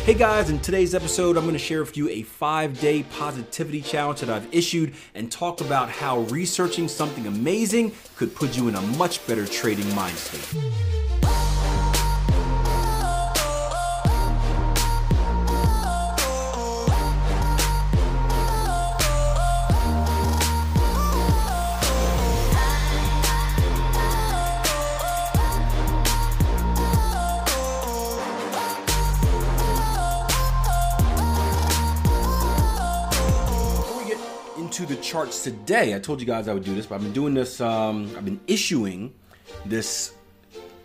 Hey guys, in today's episode, I'm going to share with you a five day positivity challenge that I've issued and talk about how researching something amazing could put you in a much better trading mind state. Charts today. I told you guys I would do this, but I've been doing this, um, I've been issuing this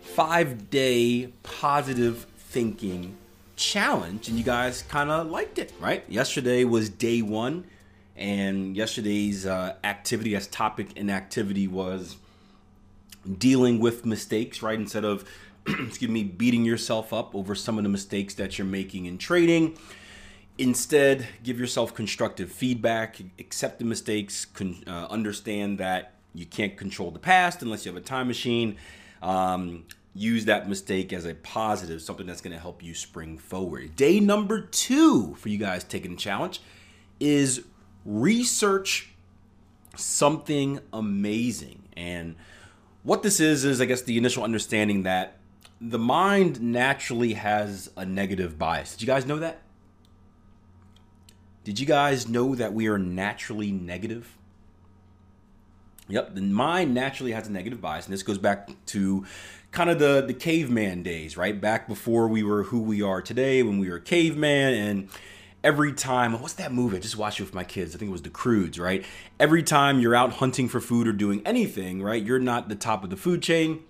five day positive thinking challenge, and you guys kind of liked it, right? Yesterday was day one, and yesterday's uh, activity, as topic and activity, was dealing with mistakes, right? Instead of, excuse me, beating yourself up over some of the mistakes that you're making in trading Instead, give yourself constructive feedback, accept the mistakes, con- uh, understand that you can't control the past unless you have a time machine. Um, use that mistake as a positive, something that's going to help you spring forward. Day number two for you guys taking the challenge is research something amazing. And what this is, is I guess the initial understanding that the mind naturally has a negative bias. Did you guys know that? Did you guys know that we are naturally negative? Yep, the mind naturally has a negative bias, and this goes back to kind of the the caveman days, right? Back before we were who we are today, when we were caveman, and every time, what's that movie? I just watched it with my kids. I think it was The Croods, right? Every time you're out hunting for food or doing anything, right? You're not the top of the food chain.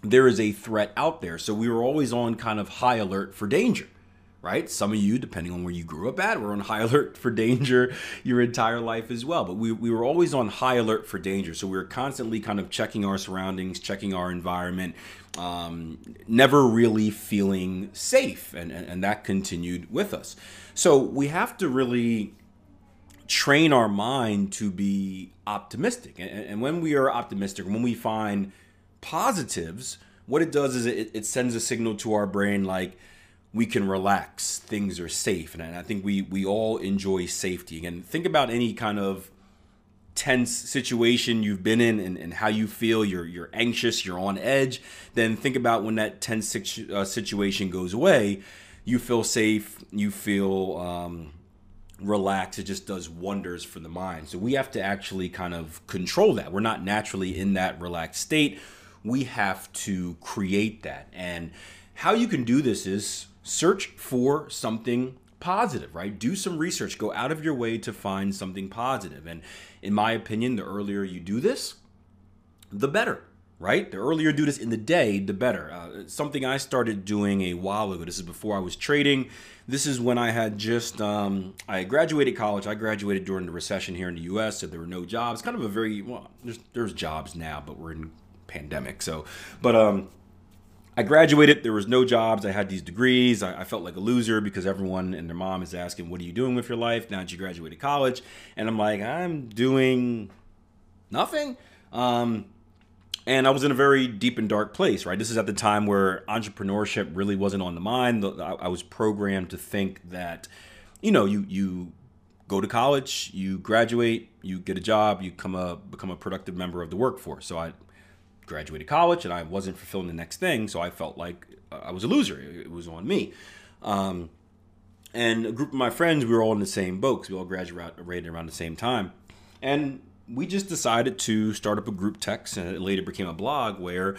There is a threat out there, so we were always on kind of high alert for danger right? Some of you, depending on where you grew up at, were on high alert for danger your entire life as well. But we, we were always on high alert for danger. So we were constantly kind of checking our surroundings, checking our environment, um, never really feeling safe. And, and, and that continued with us. So we have to really train our mind to be optimistic. And, and when we are optimistic, when we find positives, what it does is it, it sends a signal to our brain like, we can relax things are safe and i think we we all enjoy safety. Again think about any kind of tense situation you've been in and, and how you feel. You're you're anxious you're on edge then think about when that tense situ- uh, situation goes away you feel safe you feel um, relaxed. It just does wonders for the mind. So we have to actually kind of control that. We're not naturally in that relaxed state. We have to create that. And how you can do this is search for something positive, right? Do some research. Go out of your way to find something positive. And in my opinion, the earlier you do this, the better, right? The earlier you do this in the day, the better. Uh, something I started doing a while ago. This is before I was trading. This is when I had just um, I graduated college. I graduated during the recession here in the U.S. So there were no jobs. Kind of a very well. There's there's jobs now, but we're in pandemic. So, but um, I graduated. There was no jobs. I had these degrees. I, I, felt like a loser because everyone and their mom is asking, "What are you doing with your life now that you graduated college?" And I'm like, "I'm doing nothing." Um, and I was in a very deep and dark place. Right. This is at the time where entrepreneurship really wasn't on the mind. I, I was programmed to think that, you know, you you go to college, you graduate, you get a job, you come a become a productive member of the workforce. So I graduated college and I wasn't fulfilling the next thing, so I felt like uh, I was a loser. It was on me. Um, and a group of my friends, we were all in the same boat because we all graduated around the same time. And we just decided to start up a group text, and it later became a blog where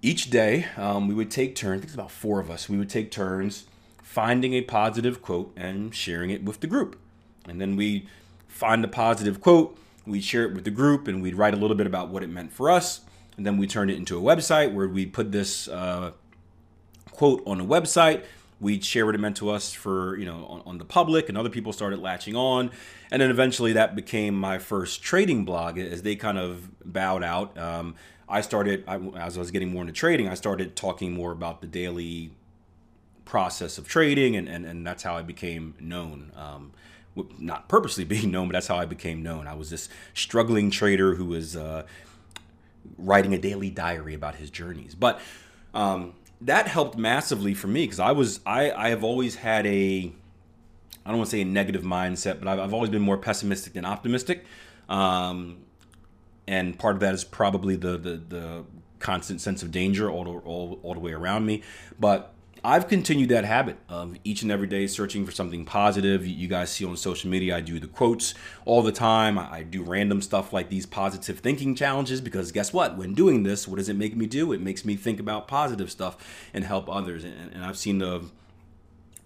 each day um, we would take turns. I think it's about four of us. We would take turns finding a positive quote and sharing it with the group. And then we find a positive quote, we'd share it with the group, and we'd write a little bit about what it meant for us and then we turned it into a website where we put this uh, quote on a website. we'd share what it meant to us for you know on, on, the public and other people started latching on. And then eventually that became my first trading blog as they kind of bowed out. Um, i started I, as i was getting more into trading i started talking more about the daily process of trading and, and, and that's how i became known. Um, not purposely being known but that's how i became known. I was this struggling trader who was uh, writing a daily diary about his journeys but um, that helped massively for me because I was I I have always had a I don't want to say a negative mindset, but I've, I've always been more pessimistic than optimistic. Um, and part of that is probably the the, the constant sense of danger all, all, all the way around me. But I've continued that habit of each and every day searching for something positive. You guys see on social media, I do the quotes all the time. I do random stuff like these positive thinking challenges because guess what? When doing this, what does it make me do? It makes me think about positive stuff and help others. And, I've seen the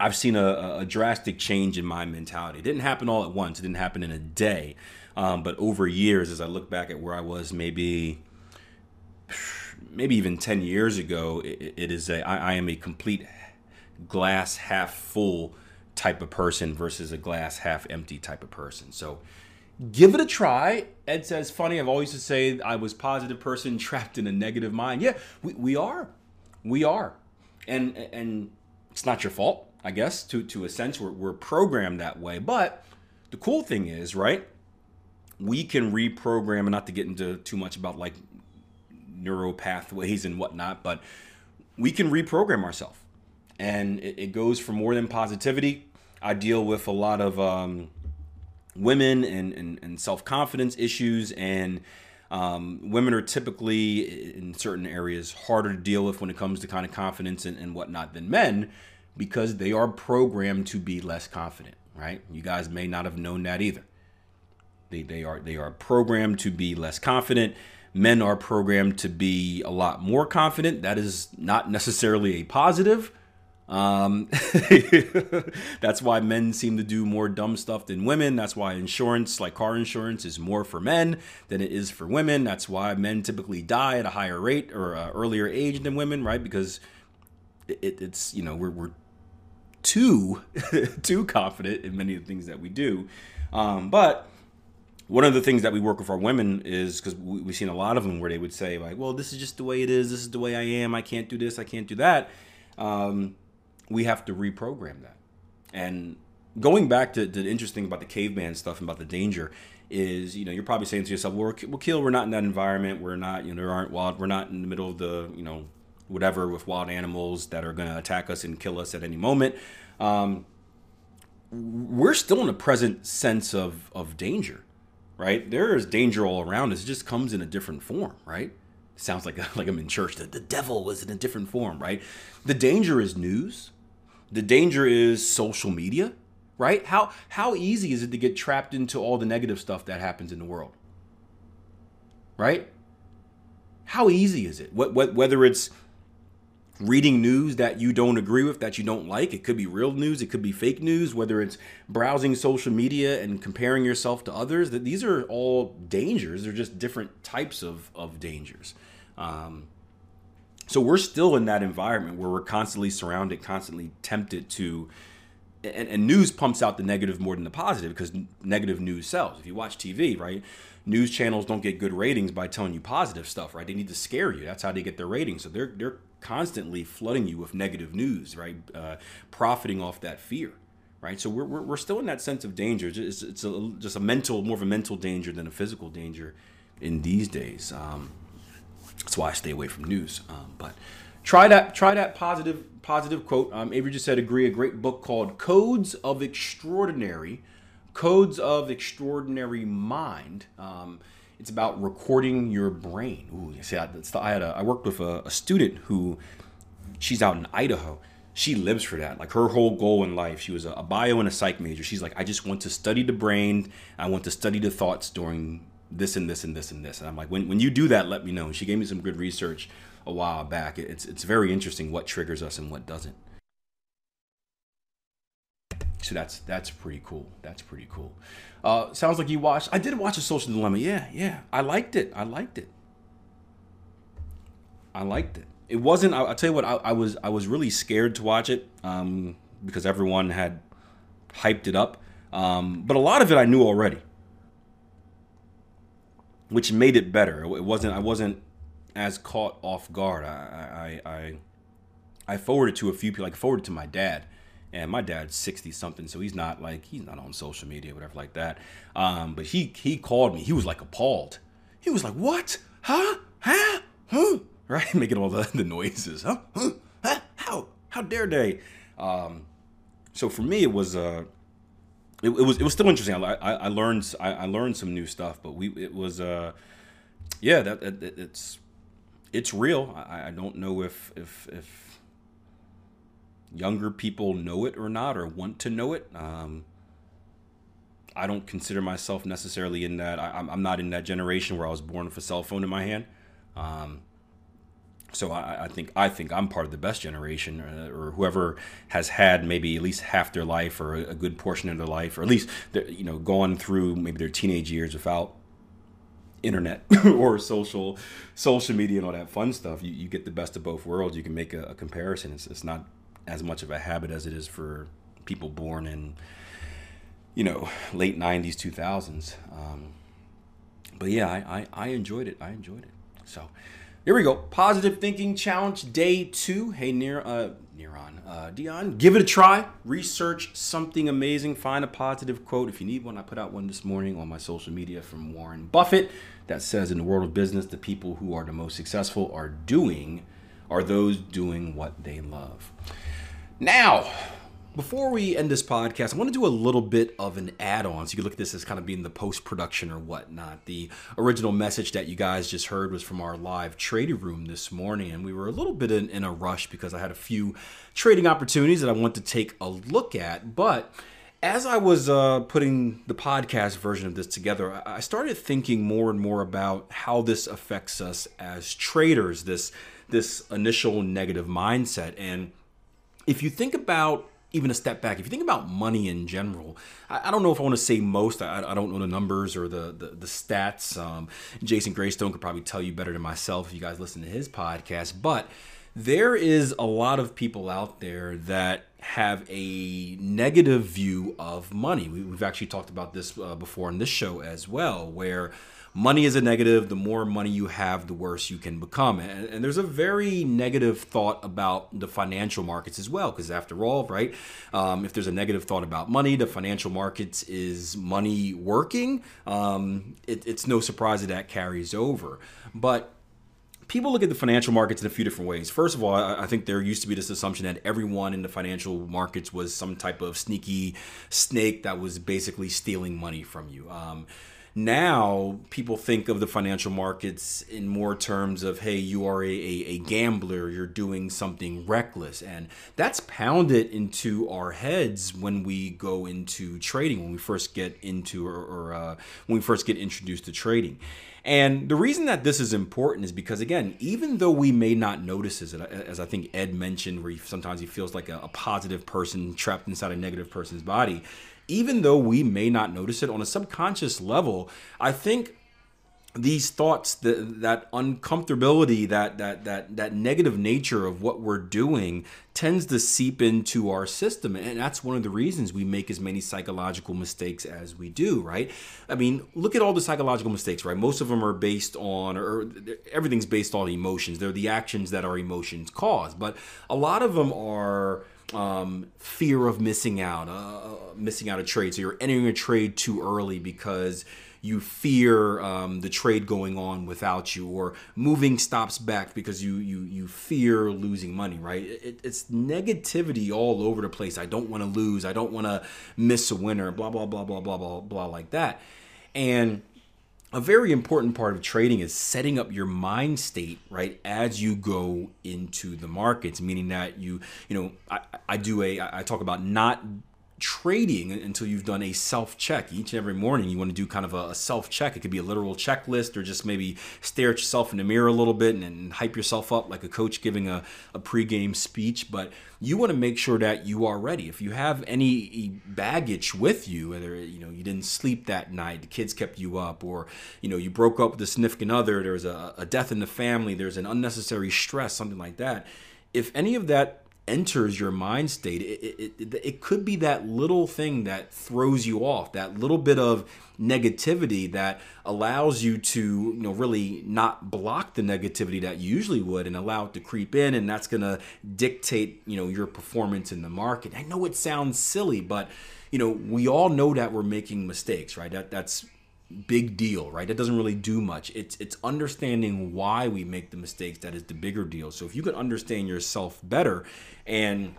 I've seen a, a, drastic change in my mentality. It didn't happen all at once. It didn't happen in a day. Um, but over years, as I look back at where I was, maybe maybe even 10 years ago, it, it is a I, I am a complete glass half full type of person versus a glass half empty type of person. So give it a try. Ed says, funny, I've always to say I was positive person trapped in a negative mind. Yeah, we, we are. We are. And and it's not your fault, I guess, to, to a sense. We're, we're programmed that way. But the cool thing is, right, we can reprogram, and not to get into too much about like neuro pathways and whatnot, but we can reprogram ourselves. And it, it, goes for more than positivity. I deal with a lot of um, women and, and, and self confidence issues, and um, women are typically in certain areas harder to deal with when it comes to kind of confidence and, and whatnot than men because they are programmed to be less confident, right? You guys may not have known that either. They, they are they are programmed to be less confident men are programmed to be a lot more confident. That is not necessarily a positive. Um, that's why men seem to do more dumb stuff than women. That's why insurance, like car insurance, is more for men than it is for women. That's why men typically die at a higher rate or uh, earlier age than women, right? Because it, it's you know we're, we're too too confident in many of the things that we do. Um, but one of the things that we work with our women is because we, have seen a lot of them where they would say like well this is just the way it is. This is the way i am. I can't do this. I can't do that. Um, we have to reprogram that. And going back to, to the interesting about the caveman stuff and about the danger is you know you're probably saying to yourself well, we're, we're kill we're not in that environment. We're not you know there aren't wild we're not in the middle of the you know whatever with wild animals that are going to attack us and kill us at any moment. Um, we're still in a present sense of of danger right? There is danger all around us. It just comes in a different form, right? sounds like like I'm in church. The, the devil was in a different form, right? The danger is news. The danger is social media, right? How how easy is it to get trapped into all the negative stuff that happens in the world? Right? How easy is it? What, what whether it's reading news that you don't agree with, that you don't like. It could be real news, it could be fake news, whether it's browsing social media and comparing yourself to others. That these are all dangers. They're just different types of, of dangers. Um, so we're still in that environment where we're constantly surrounded, constantly tempted to. And, and news pumps out the negative more than the positive because negative news sells. If you watch TV, right, news channels don't get good ratings by telling you positive stuff, right? They need to scare you. That's how they get their ratings. So they're they're constantly flooding you with negative news, right? Uh, profiting off that fear, right? So we're, we're, we're, still in that sense of danger. It's, it's a, just a mental, more of a mental danger than a physical danger in these days. Um, that's why I stay away from news. Um, but try that, try that positive, positive quote. Um, Avery just said, agree. A great book called Codes of Extraordinary, Codes of Extraordinary Mind. Um, it's about recording your brain. Ooh, see, I, I had a, I worked with a, a student who, she's out in Idaho. She lives for that. Like her whole goal in life, she was a, a bio and a psych major. She's like, I just want to study the brain. I want to study the thoughts during this and this and this and this. And I'm like, when, when you do that, let me know. And she gave me some good research a while back. It's it's very interesting what triggers us and what doesn't. So that's that's pretty cool. That's pretty cool. Uh, sounds like you watched. I did watch a Social Dilemma. Yeah, yeah. I liked it. I liked it. I liked it. it wasn't. I, will tell you what. I, I, was I was really scared to watch it um, because everyone had hyped it up. Um, but a lot of it I knew already, which made it better. It wasn't. I wasn't as caught off guard. I I I, I forwarded to a few people. Like forwarded to my dad, and my dad's sixty something, so he's not like he's not on social media, whatever like that. Um, but he he called me. He was like appalled. He was like, "What? Huh? Huh? Huh?" right? Making all the, the noises. Huh? huh? Huh? how? How dare they? Um, so for me, it was uh, it, it, was it was still interesting. I, I, I learned I, I, learned some new stuff, but we it was uh, yeah, that, that it's it's real. I, I don't know if if if younger people know it or not or want to know it. Um, I don't consider myself necessarily in that. I, am not in that generation where I was born with a cell phone in my hand. Um, so I, I, think I think I'm part of the best generation, or, uh, or, whoever has had maybe at least half their life, or a, a good portion of their life, or at least you know gone through maybe their teenage years without internet or social social media and all that fun stuff. You, you get the best of both worlds. You can make a, a comparison. It's, it's not as much of a habit as it is for people born in you know late 90s 2000s um, but yeah I, I, I enjoyed it i enjoyed it so here we go. Positive thinking challenge day two. Hey, Near, uh, Neuron, uh, Dion, give it a try. Research something amazing. Find a positive quote. If you need one, I put out one this morning on my social media from Warren Buffett that says, "In the world of business, the people who are the most successful are doing, are those doing what they love." Now, before we end this podcast, I want to do a little bit of an add on. So you can look at this as kind of being the post production or whatnot. The original message that you guys just heard was from our live trading room this morning. And we were a little bit in, in a rush because I had a few trading opportunities that I want to take a look at. But as I was uh, putting the podcast version of this together, I started thinking more and more about how this affects us as traders, this, this initial negative mindset. And if you think about even a step back, if you think about money in general, I, I don't know if I want to say most. I, I, don't know the numbers or the the, the stats. Um, Jason Graystone could probably tell you better than myself if you guys listen to his podcast. But there is a lot of people out there that have a negative view of money. We, have actually talked about this uh, before in this show as well, where money is a negative. The more money you have, the worse you can become. And, and there's a very negative thought about the financial markets as well, because after all, right, um, if there's a negative thought about money, the financial markets is money working. Um, it, it's no surprise that that carries over. But people look at the financial markets in a few different ways. First of all, I think there used to be this assumption that everyone in the financial markets was some type of sneaky snake that was basically stealing money from you. Um, now people think of the financial markets in more terms of hey you are a, a, gambler you're doing something reckless. And that's pounded into our heads when we go into trading when we first get into or, or uh, when we first get introduced to trading. And the reason that this is important is because, again, even though we may not notice it, as I think Ed mentioned, where he, sometimes he feels like a, a positive person trapped inside a negative person's body, even though we may not notice it on a subconscious level, I think these thoughts that, that uncomfortability that that that that negative nature of what we're doing tends to seep into our system. And that's one of the reasons we make as many psychological mistakes as we do right? I mean look at all the psychological mistakes right? Most of them are based on or everything's based on emotions. They're the actions that our emotions cause. But a lot of them are um, fear of missing out, uh, uh, missing out a trade. So you're entering a trade too early because you fear um, the trade going on without you, or moving stops back because you you you fear losing money. Right? It, it's negativity all over the place. I don't want to lose. I don't want to miss a winner. Blah blah blah blah blah blah blah like that. And a very important part of trading is setting up your mind state right as you go into the markets meaning that you you know i, I do a i talk about not trading until you've done a self check. Each and every morning, you want to do kind of a, self check. It could be a literal checklist or just maybe stare at yourself in the mirror a little bit and, and hype yourself up like a coach giving a, a pregame speech. But you want to make sure that you are ready. If you have any baggage with you, whether you know you didn't sleep that night, the kids kept you up, or you know you broke up with a significant other, there's a, a death in the family, there's an unnecessary stress, something like that. If any of that enters your mind state, it, it, it, it, could be that little thing that throws you off, that little bit of negativity that allows you to, you know, really not block the negativity that you usually would and allow it to creep in. And that's going to dictate, you know, your performance in the market. I know it sounds silly, but, you know, we all know that we're making mistakes, right? That That's big deal, right? That doesn't really do much. It's it's understanding why we make the mistakes that is the bigger deal. So if you can understand yourself better and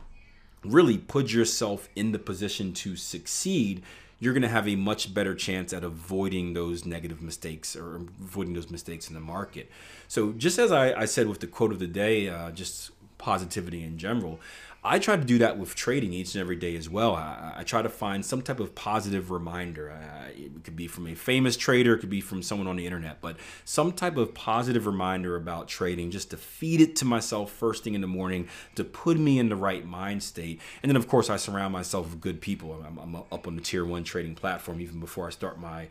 really put yourself in the position to succeed, you're going to have a much better chance at avoiding those negative mistakes or avoiding those mistakes in the market. So just as I, I said with the quote of the day, uh, just positivity in general. I try to do that with trading each and every day as well. I, I try to find some type of positive reminder. Uh, it could be from a famous trader, it could be from someone on the internet, but some type of positive reminder about trading just to feed it to myself first thing in the morning to put me in the right mind state. And then, of course, I surround myself with good people. I'm, I'm up on the tier one trading platform even before I start my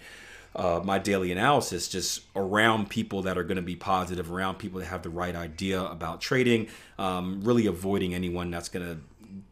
uh, my daily analysis just around people that are going to be positive, around people that have the right idea about trading, um, really avoiding anyone that's going to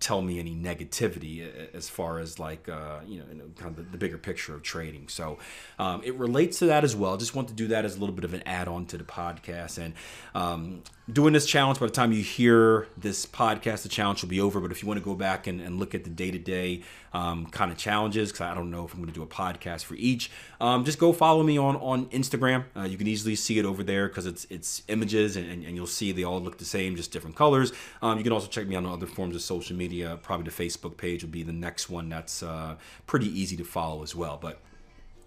tell me any negativity as far as like uh, you know kind of the, the, bigger picture of trading. So um, it relates to that as well. Just want to do that as a little bit of an add-on to the podcast and um, doing this challenge. By the time you hear this podcast, the challenge will be over. But if you want to go back and, and look at the day-to-day um, kind of challenges, because I don't know if I'm going to do a podcast for each, um, just go follow me on on Instagram. Uh, you can easily see it over there because it's it's images and, and, you'll see they all look the same, just different colors. Um, you can also check me on other forms of social media. Probably the Facebook page will be the next one that's uh, pretty easy to follow as well. But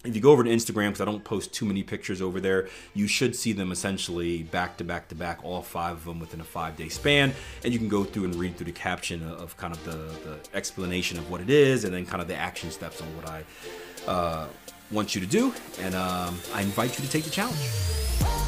if you go over to Instagram, because I don't post too many pictures over there, you should see them essentially back to back to back, all five of them within a five day span. And you can go through and read through the caption of kind of the, the explanation of what it is and then kind of the action steps on what I uh, want you to do. And um, I invite you to take the challenge.